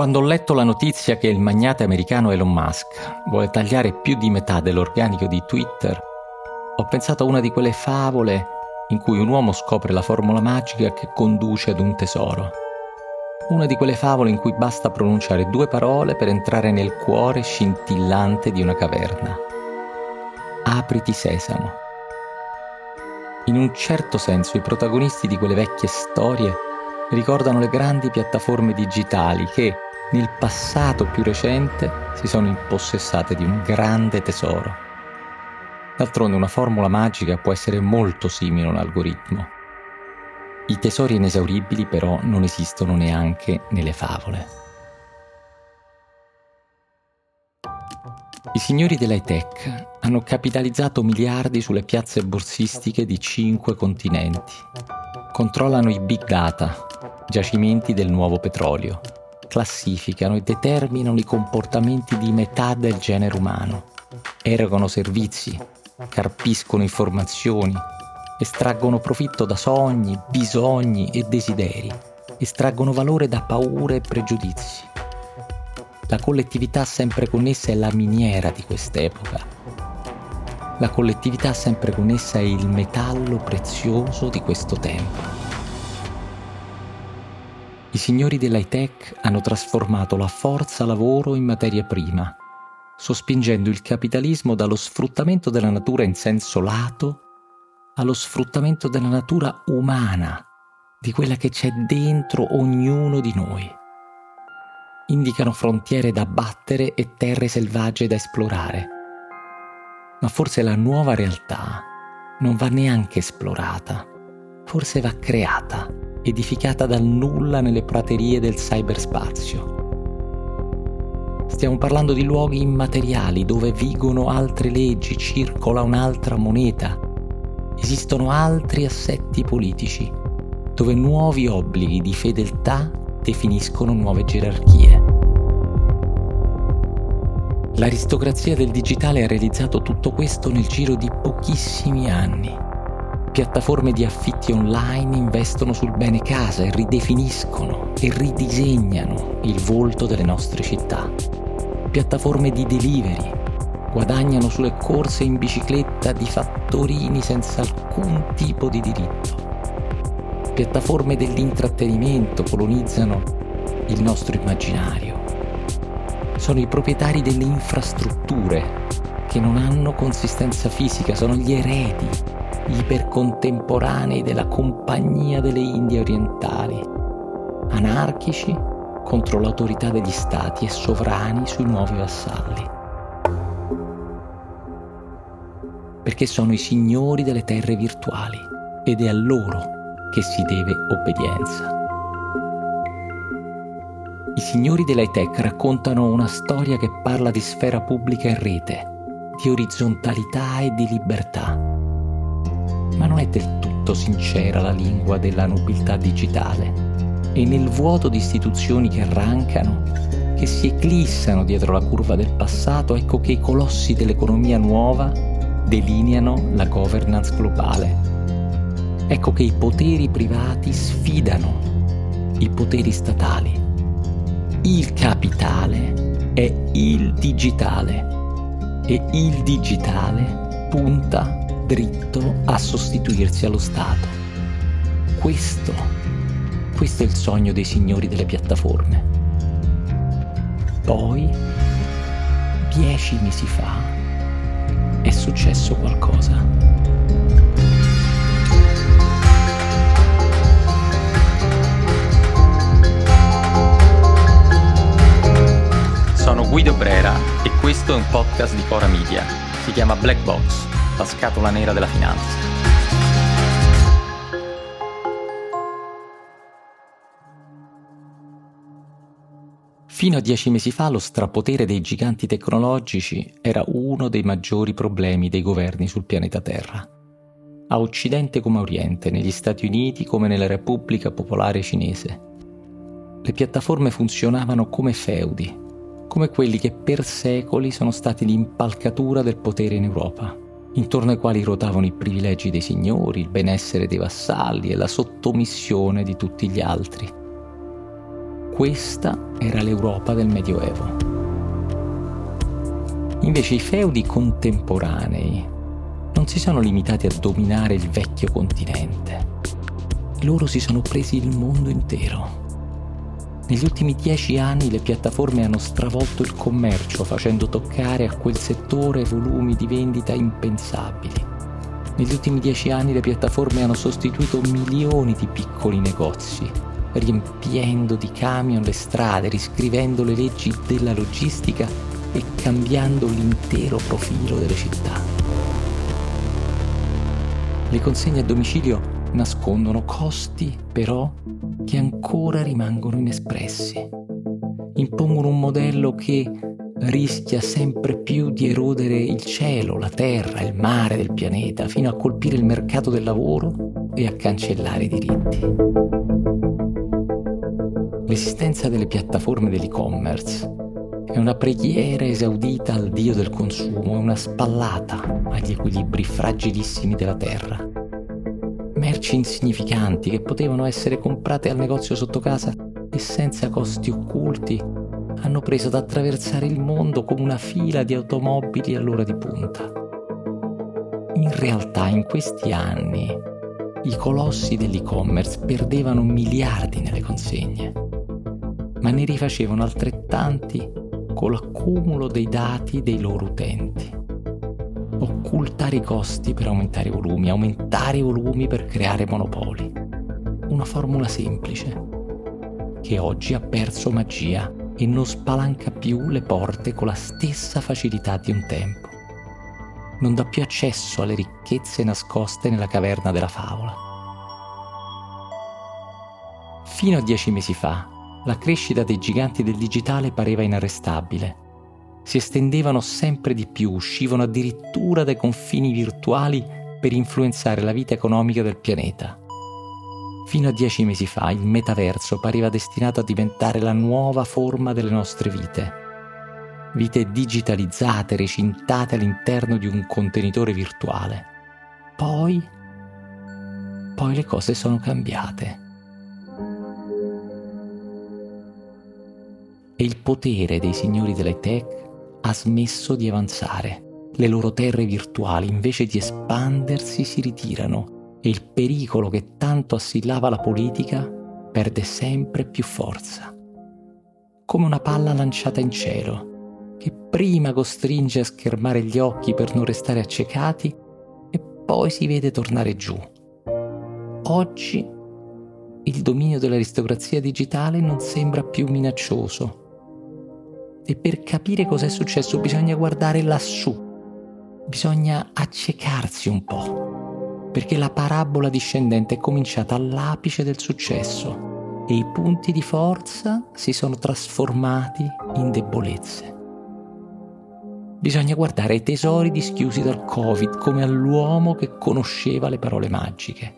Quando ho letto la notizia che il magnate americano Elon Musk vuole tagliare più di metà dell'organico di Twitter, ho pensato a una di quelle favole in cui un uomo scopre la formula magica che conduce ad un tesoro. Una di quelle favole in cui basta pronunciare due parole per entrare nel cuore scintillante di una caverna. Apriti sesamo. In un certo senso i protagonisti di quelle vecchie storie ricordano le grandi piattaforme digitali che, nel passato più recente, si sono impossessate di un grande tesoro. D'altronde una formula magica può essere molto simile a un algoritmo. I tesori inesauribili però non esistono neanche nelle favole. I signori dell'high tech hanno capitalizzato miliardi sulle piazze borsistiche di cinque continenti. Controllano i big data, giacimenti del nuovo petrolio, classificano e determinano i comportamenti di metà del genere umano, erogano servizi, carpiscono informazioni, estraggono profitto da sogni, bisogni e desideri, estraggono valore da paure e pregiudizi. La collettività sempre connessa è la miniera di quest'epoca. La collettività sempre connessa è il metallo prezioso di questo tempo. I signori dell'high tech hanno trasformato la forza lavoro in materia prima, sospingendo il capitalismo dallo sfruttamento della natura in senso lato allo sfruttamento della natura umana, di quella che c'è dentro ognuno di noi. Indicano frontiere da battere e terre selvagge da esplorare. Ma forse la nuova realtà non va neanche esplorata, forse va creata edificata dal nulla nelle praterie del cyberspazio. Stiamo parlando di luoghi immateriali dove vigono altre leggi, circola un'altra moneta, esistono altri assetti politici, dove nuovi obblighi di fedeltà definiscono nuove gerarchie. L'aristocrazia del digitale ha realizzato tutto questo nel giro di pochissimi anni Piattaforme di affitti online investono sul bene casa e ridefiniscono e ridisegnano il volto delle nostre città. Piattaforme di delivery guadagnano sulle corse in bicicletta di fattorini senza alcun tipo di diritto. Piattaforme dell'intrattenimento colonizzano il nostro immaginario. Sono i proprietari delle infrastrutture che non hanno consistenza fisica, sono gli eredi ipercontemporanei della Compagnia delle Indie Orientali, anarchici contro l'autorità degli stati e sovrani sui nuovi vassalli. Perché sono i signori delle terre virtuali ed è a loro che si deve obbedienza. I signori dell'high tech raccontano una storia che parla di sfera pubblica in rete, di orizzontalità e di libertà ma non è del tutto sincera la lingua della nobiltà digitale. E nel vuoto di istituzioni che arrancano, che si eclissano dietro la curva del passato, ecco che i colossi dell'economia nuova delineano la governance globale. Ecco che i poteri privati sfidano i poteri statali. Il capitale è il digitale e il digitale punta dritto a sostituirsi allo Stato. Questo, questo è il sogno dei signori delle piattaforme. Poi, dieci mesi fa, è successo qualcosa. Sono Guido Brera e questo è un podcast di Cora Media. Si chiama Black Box la scatola nera della finanza. Fino a dieci mesi fa lo strapotere dei giganti tecnologici era uno dei maggiori problemi dei governi sul pianeta Terra. A Occidente come a Oriente, negli Stati Uniti come nella Repubblica Popolare Cinese. Le piattaforme funzionavano come feudi, come quelli che per secoli sono stati l'impalcatura del potere in Europa intorno ai quali ruotavano i privilegi dei signori, il benessere dei vassalli e la sottomissione di tutti gli altri. Questa era l'Europa del Medioevo. Invece i feudi contemporanei non si sono limitati a dominare il vecchio continente. Loro si sono presi il mondo intero. Negli ultimi dieci anni le piattaforme hanno stravolto il commercio facendo toccare a quel settore volumi di vendita impensabili. Negli ultimi dieci anni le piattaforme hanno sostituito milioni di piccoli negozi, riempiendo di camion le strade, riscrivendo le leggi della logistica e cambiando l'intero profilo delle città. Le consegne a domicilio nascondono costi però che ancora rimangono inespressi. Impongono un modello che rischia sempre più di erodere il cielo, la terra, il mare del pianeta, fino a colpire il mercato del lavoro e a cancellare i diritti. L'esistenza delle piattaforme dell'e-commerce è una preghiera esaudita al dio del consumo, è una spallata agli equilibri fragilissimi della terra merci insignificanti che potevano essere comprate al negozio sotto casa e senza costi occulti hanno preso ad attraversare il mondo come una fila di automobili all'ora di punta. In realtà in questi anni i colossi dell'e-commerce perdevano miliardi nelle consegne, ma ne rifacevano altrettanti con l'accumulo dei dati dei loro utenti occultare i costi per aumentare i volumi, aumentare i volumi per creare monopoli. Una formula semplice, che oggi ha perso magia e non spalanca più le porte con la stessa facilità di un tempo. Non dà più accesso alle ricchezze nascoste nella caverna della favola. Fino a dieci mesi fa, la crescita dei giganti del digitale pareva inarrestabile si estendevano sempre di più, uscivano addirittura dai confini virtuali per influenzare la vita economica del pianeta. Fino a dieci mesi fa il metaverso pareva destinato a diventare la nuova forma delle nostre vite. Vite digitalizzate, recintate all'interno di un contenitore virtuale. Poi, poi le cose sono cambiate. E il potere dei signori delle tech ha smesso di avanzare. Le loro terre virtuali, invece di espandersi, si ritirano e il pericolo che tanto assillava la politica perde sempre più forza. Come una palla lanciata in cielo, che prima costringe a schermare gli occhi per non restare accecati e poi si vede tornare giù. Oggi il dominio dell'aristocrazia digitale non sembra più minaccioso e per capire cos'è successo bisogna guardare lassù, bisogna accecarsi un po', perché la parabola discendente è cominciata all'apice del successo e i punti di forza si sono trasformati in debolezze. Bisogna guardare ai tesori dischiusi dal Covid come all'uomo che conosceva le parole magiche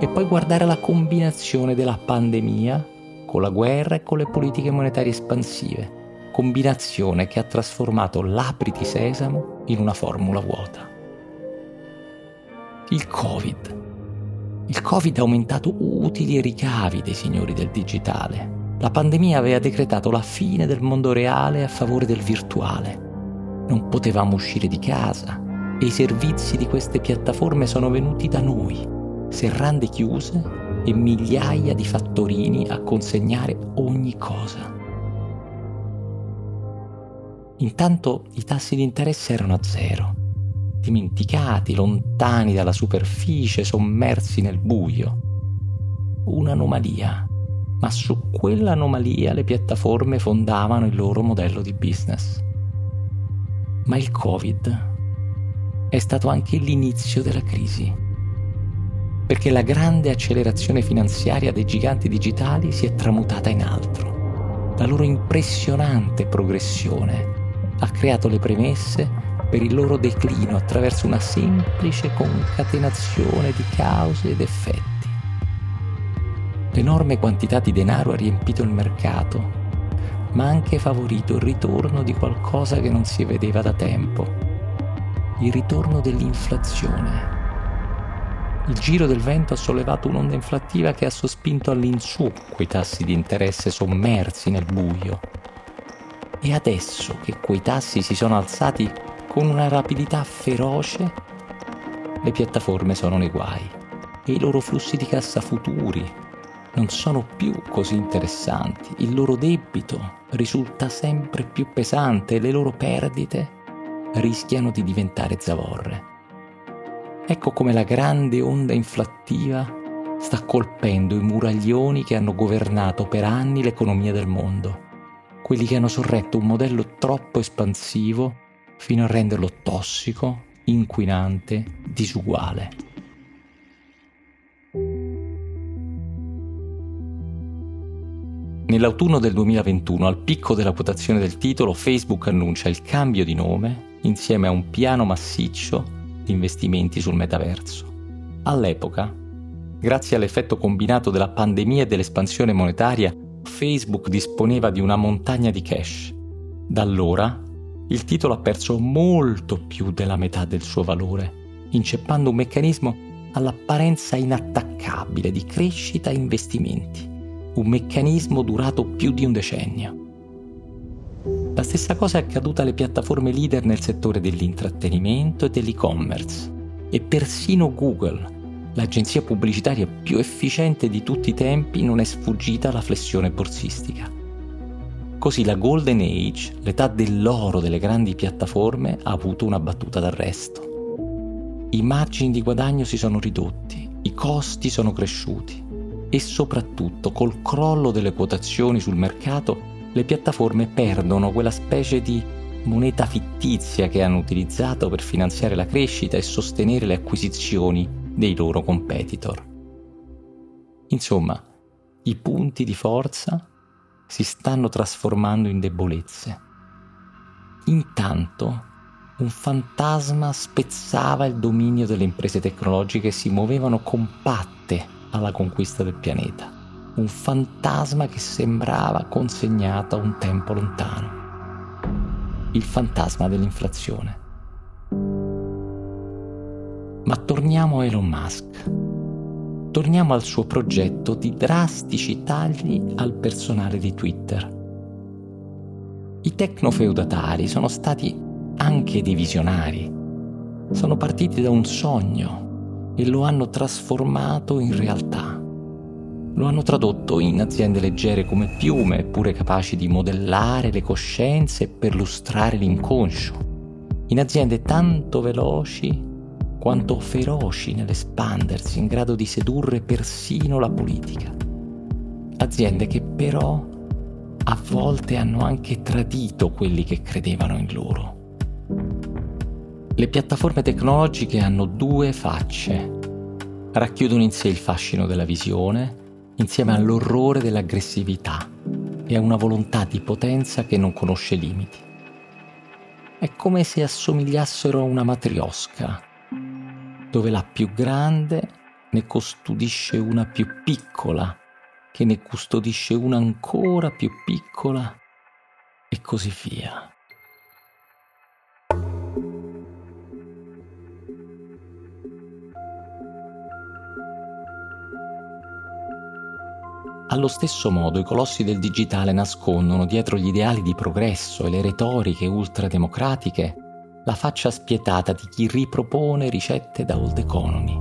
e poi guardare la combinazione della pandemia con la guerra e con le politiche monetarie espansive combinazione che ha trasformato l'apriti sesamo in una formula vuota. Il Covid. Il Covid ha aumentato utili e ricavi dei signori del digitale. La pandemia aveva decretato la fine del mondo reale a favore del virtuale. Non potevamo uscire di casa e i servizi di queste piattaforme sono venuti da noi, serrande chiuse e migliaia di fattorini a consegnare ogni cosa. Intanto i tassi di interesse erano a zero, dimenticati, lontani dalla superficie, sommersi nel buio. Un'anomalia, ma su quell'anomalia le piattaforme fondavano il loro modello di business. Ma il Covid è stato anche l'inizio della crisi, perché la grande accelerazione finanziaria dei giganti digitali si è tramutata in altro. La loro impressionante progressione ha creato le premesse per il loro declino attraverso una semplice concatenazione di cause ed effetti. L'enorme quantità di denaro ha riempito il mercato, ma ha anche favorito il ritorno di qualcosa che non si vedeva da tempo, il ritorno dell'inflazione. Il giro del vento ha sollevato un'onda inflattiva che ha sospinto all'insù quei tassi di interesse sommersi nel buio. E adesso che quei tassi si sono alzati con una rapidità feroce, le piattaforme sono nei guai e i loro flussi di cassa futuri non sono più così interessanti, il loro debito risulta sempre più pesante e le loro perdite rischiano di diventare zavorre. Ecco come la grande onda inflattiva sta colpendo i muraglioni che hanno governato per anni l'economia del mondo, quelli che hanno sorretto un modello troppo espansivo fino a renderlo tossico, inquinante, disuguale. Nell'autunno del 2021, al picco della quotazione del titolo, Facebook annuncia il cambio di nome insieme a un piano massiccio di investimenti sul metaverso. All'epoca, grazie all'effetto combinato della pandemia e dell'espansione monetaria, Facebook disponeva di una montagna di cash. Da allora, il titolo ha perso molto più della metà del suo valore, inceppando un meccanismo all'apparenza inattaccabile di crescita e investimenti, un meccanismo durato più di un decennio. La stessa cosa è accaduta alle piattaforme leader nel settore dell'intrattenimento e dell'e-commerce. E persino Google, l'agenzia pubblicitaria più efficiente di tutti i tempi, non è sfuggita alla flessione borsistica. Così la Golden Age, l'età dell'oro delle grandi piattaforme, ha avuto una battuta d'arresto. I margini di guadagno si sono ridotti, i costi sono cresciuti e soprattutto col crollo delle quotazioni sul mercato le piattaforme perdono quella specie di moneta fittizia che hanno utilizzato per finanziare la crescita e sostenere le acquisizioni dei loro competitor. Insomma, i punti di forza si stanno trasformando in debolezze. Intanto, un fantasma spezzava il dominio delle imprese tecnologiche e si muovevano compatte alla conquista del pianeta un fantasma che sembrava consegnato a un tempo lontano. Il fantasma dell'inflazione. Ma torniamo a Elon Musk. Torniamo al suo progetto di drastici tagli al personale di Twitter. I tecnofeudatari sono stati anche dei visionari. Sono partiti da un sogno e lo hanno trasformato in realtà lo hanno tradotto in aziende leggere come piume, eppure capaci di modellare le coscienze e perlustrare l'inconscio, in aziende tanto veloci quanto feroci nell'espandersi, in grado di sedurre persino la politica. Aziende che però a volte hanno anche tradito quelli che credevano in loro. Le piattaforme tecnologiche hanno due facce. Racchiudono in sé il fascino della visione insieme all'orrore dell'aggressività e a una volontà di potenza che non conosce limiti. È come se assomigliassero a una matriosca, dove la più grande ne custodisce una più piccola, che ne custodisce una ancora più piccola, e così via. Allo stesso modo i colossi del digitale nascondono dietro gli ideali di progresso e le retoriche ultrademocratiche la faccia spietata di chi ripropone ricette da old economy.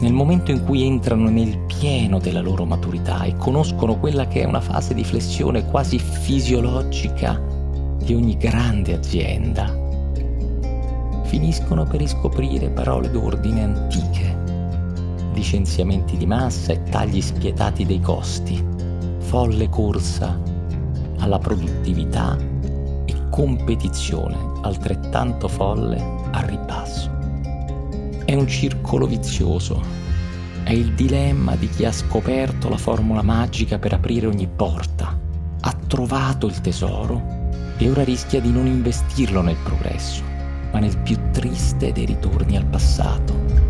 Nel momento in cui entrano nel pieno della loro maturità e conoscono quella che è una fase di flessione quasi fisiologica di ogni grande azienda, finiscono per riscoprire parole d'ordine antiche licenziamenti di massa e tagli spietati dei costi, folle corsa alla produttività competizione altrettanto folle al ribasso. È un circolo vizioso, è il dilemma di chi ha scoperto la formula magica per aprire ogni porta, ha trovato il tesoro e ora rischia di non investirlo nel progresso, ma nel più triste dei ritorni al passato.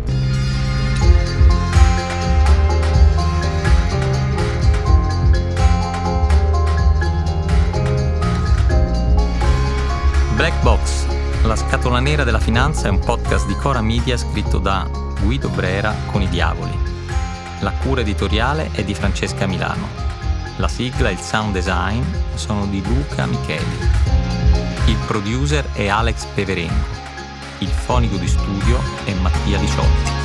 Black Box, la scatola nera della finanza è un podcast di Cora Media scritto da Guido Brera con i Diavoli. La cura editoriale è di Francesca Milano. La sigla e il sound design sono di Luca Micheli. Il producer è Alex Peverengo. Il fonico di studio è Mattia Liciotti.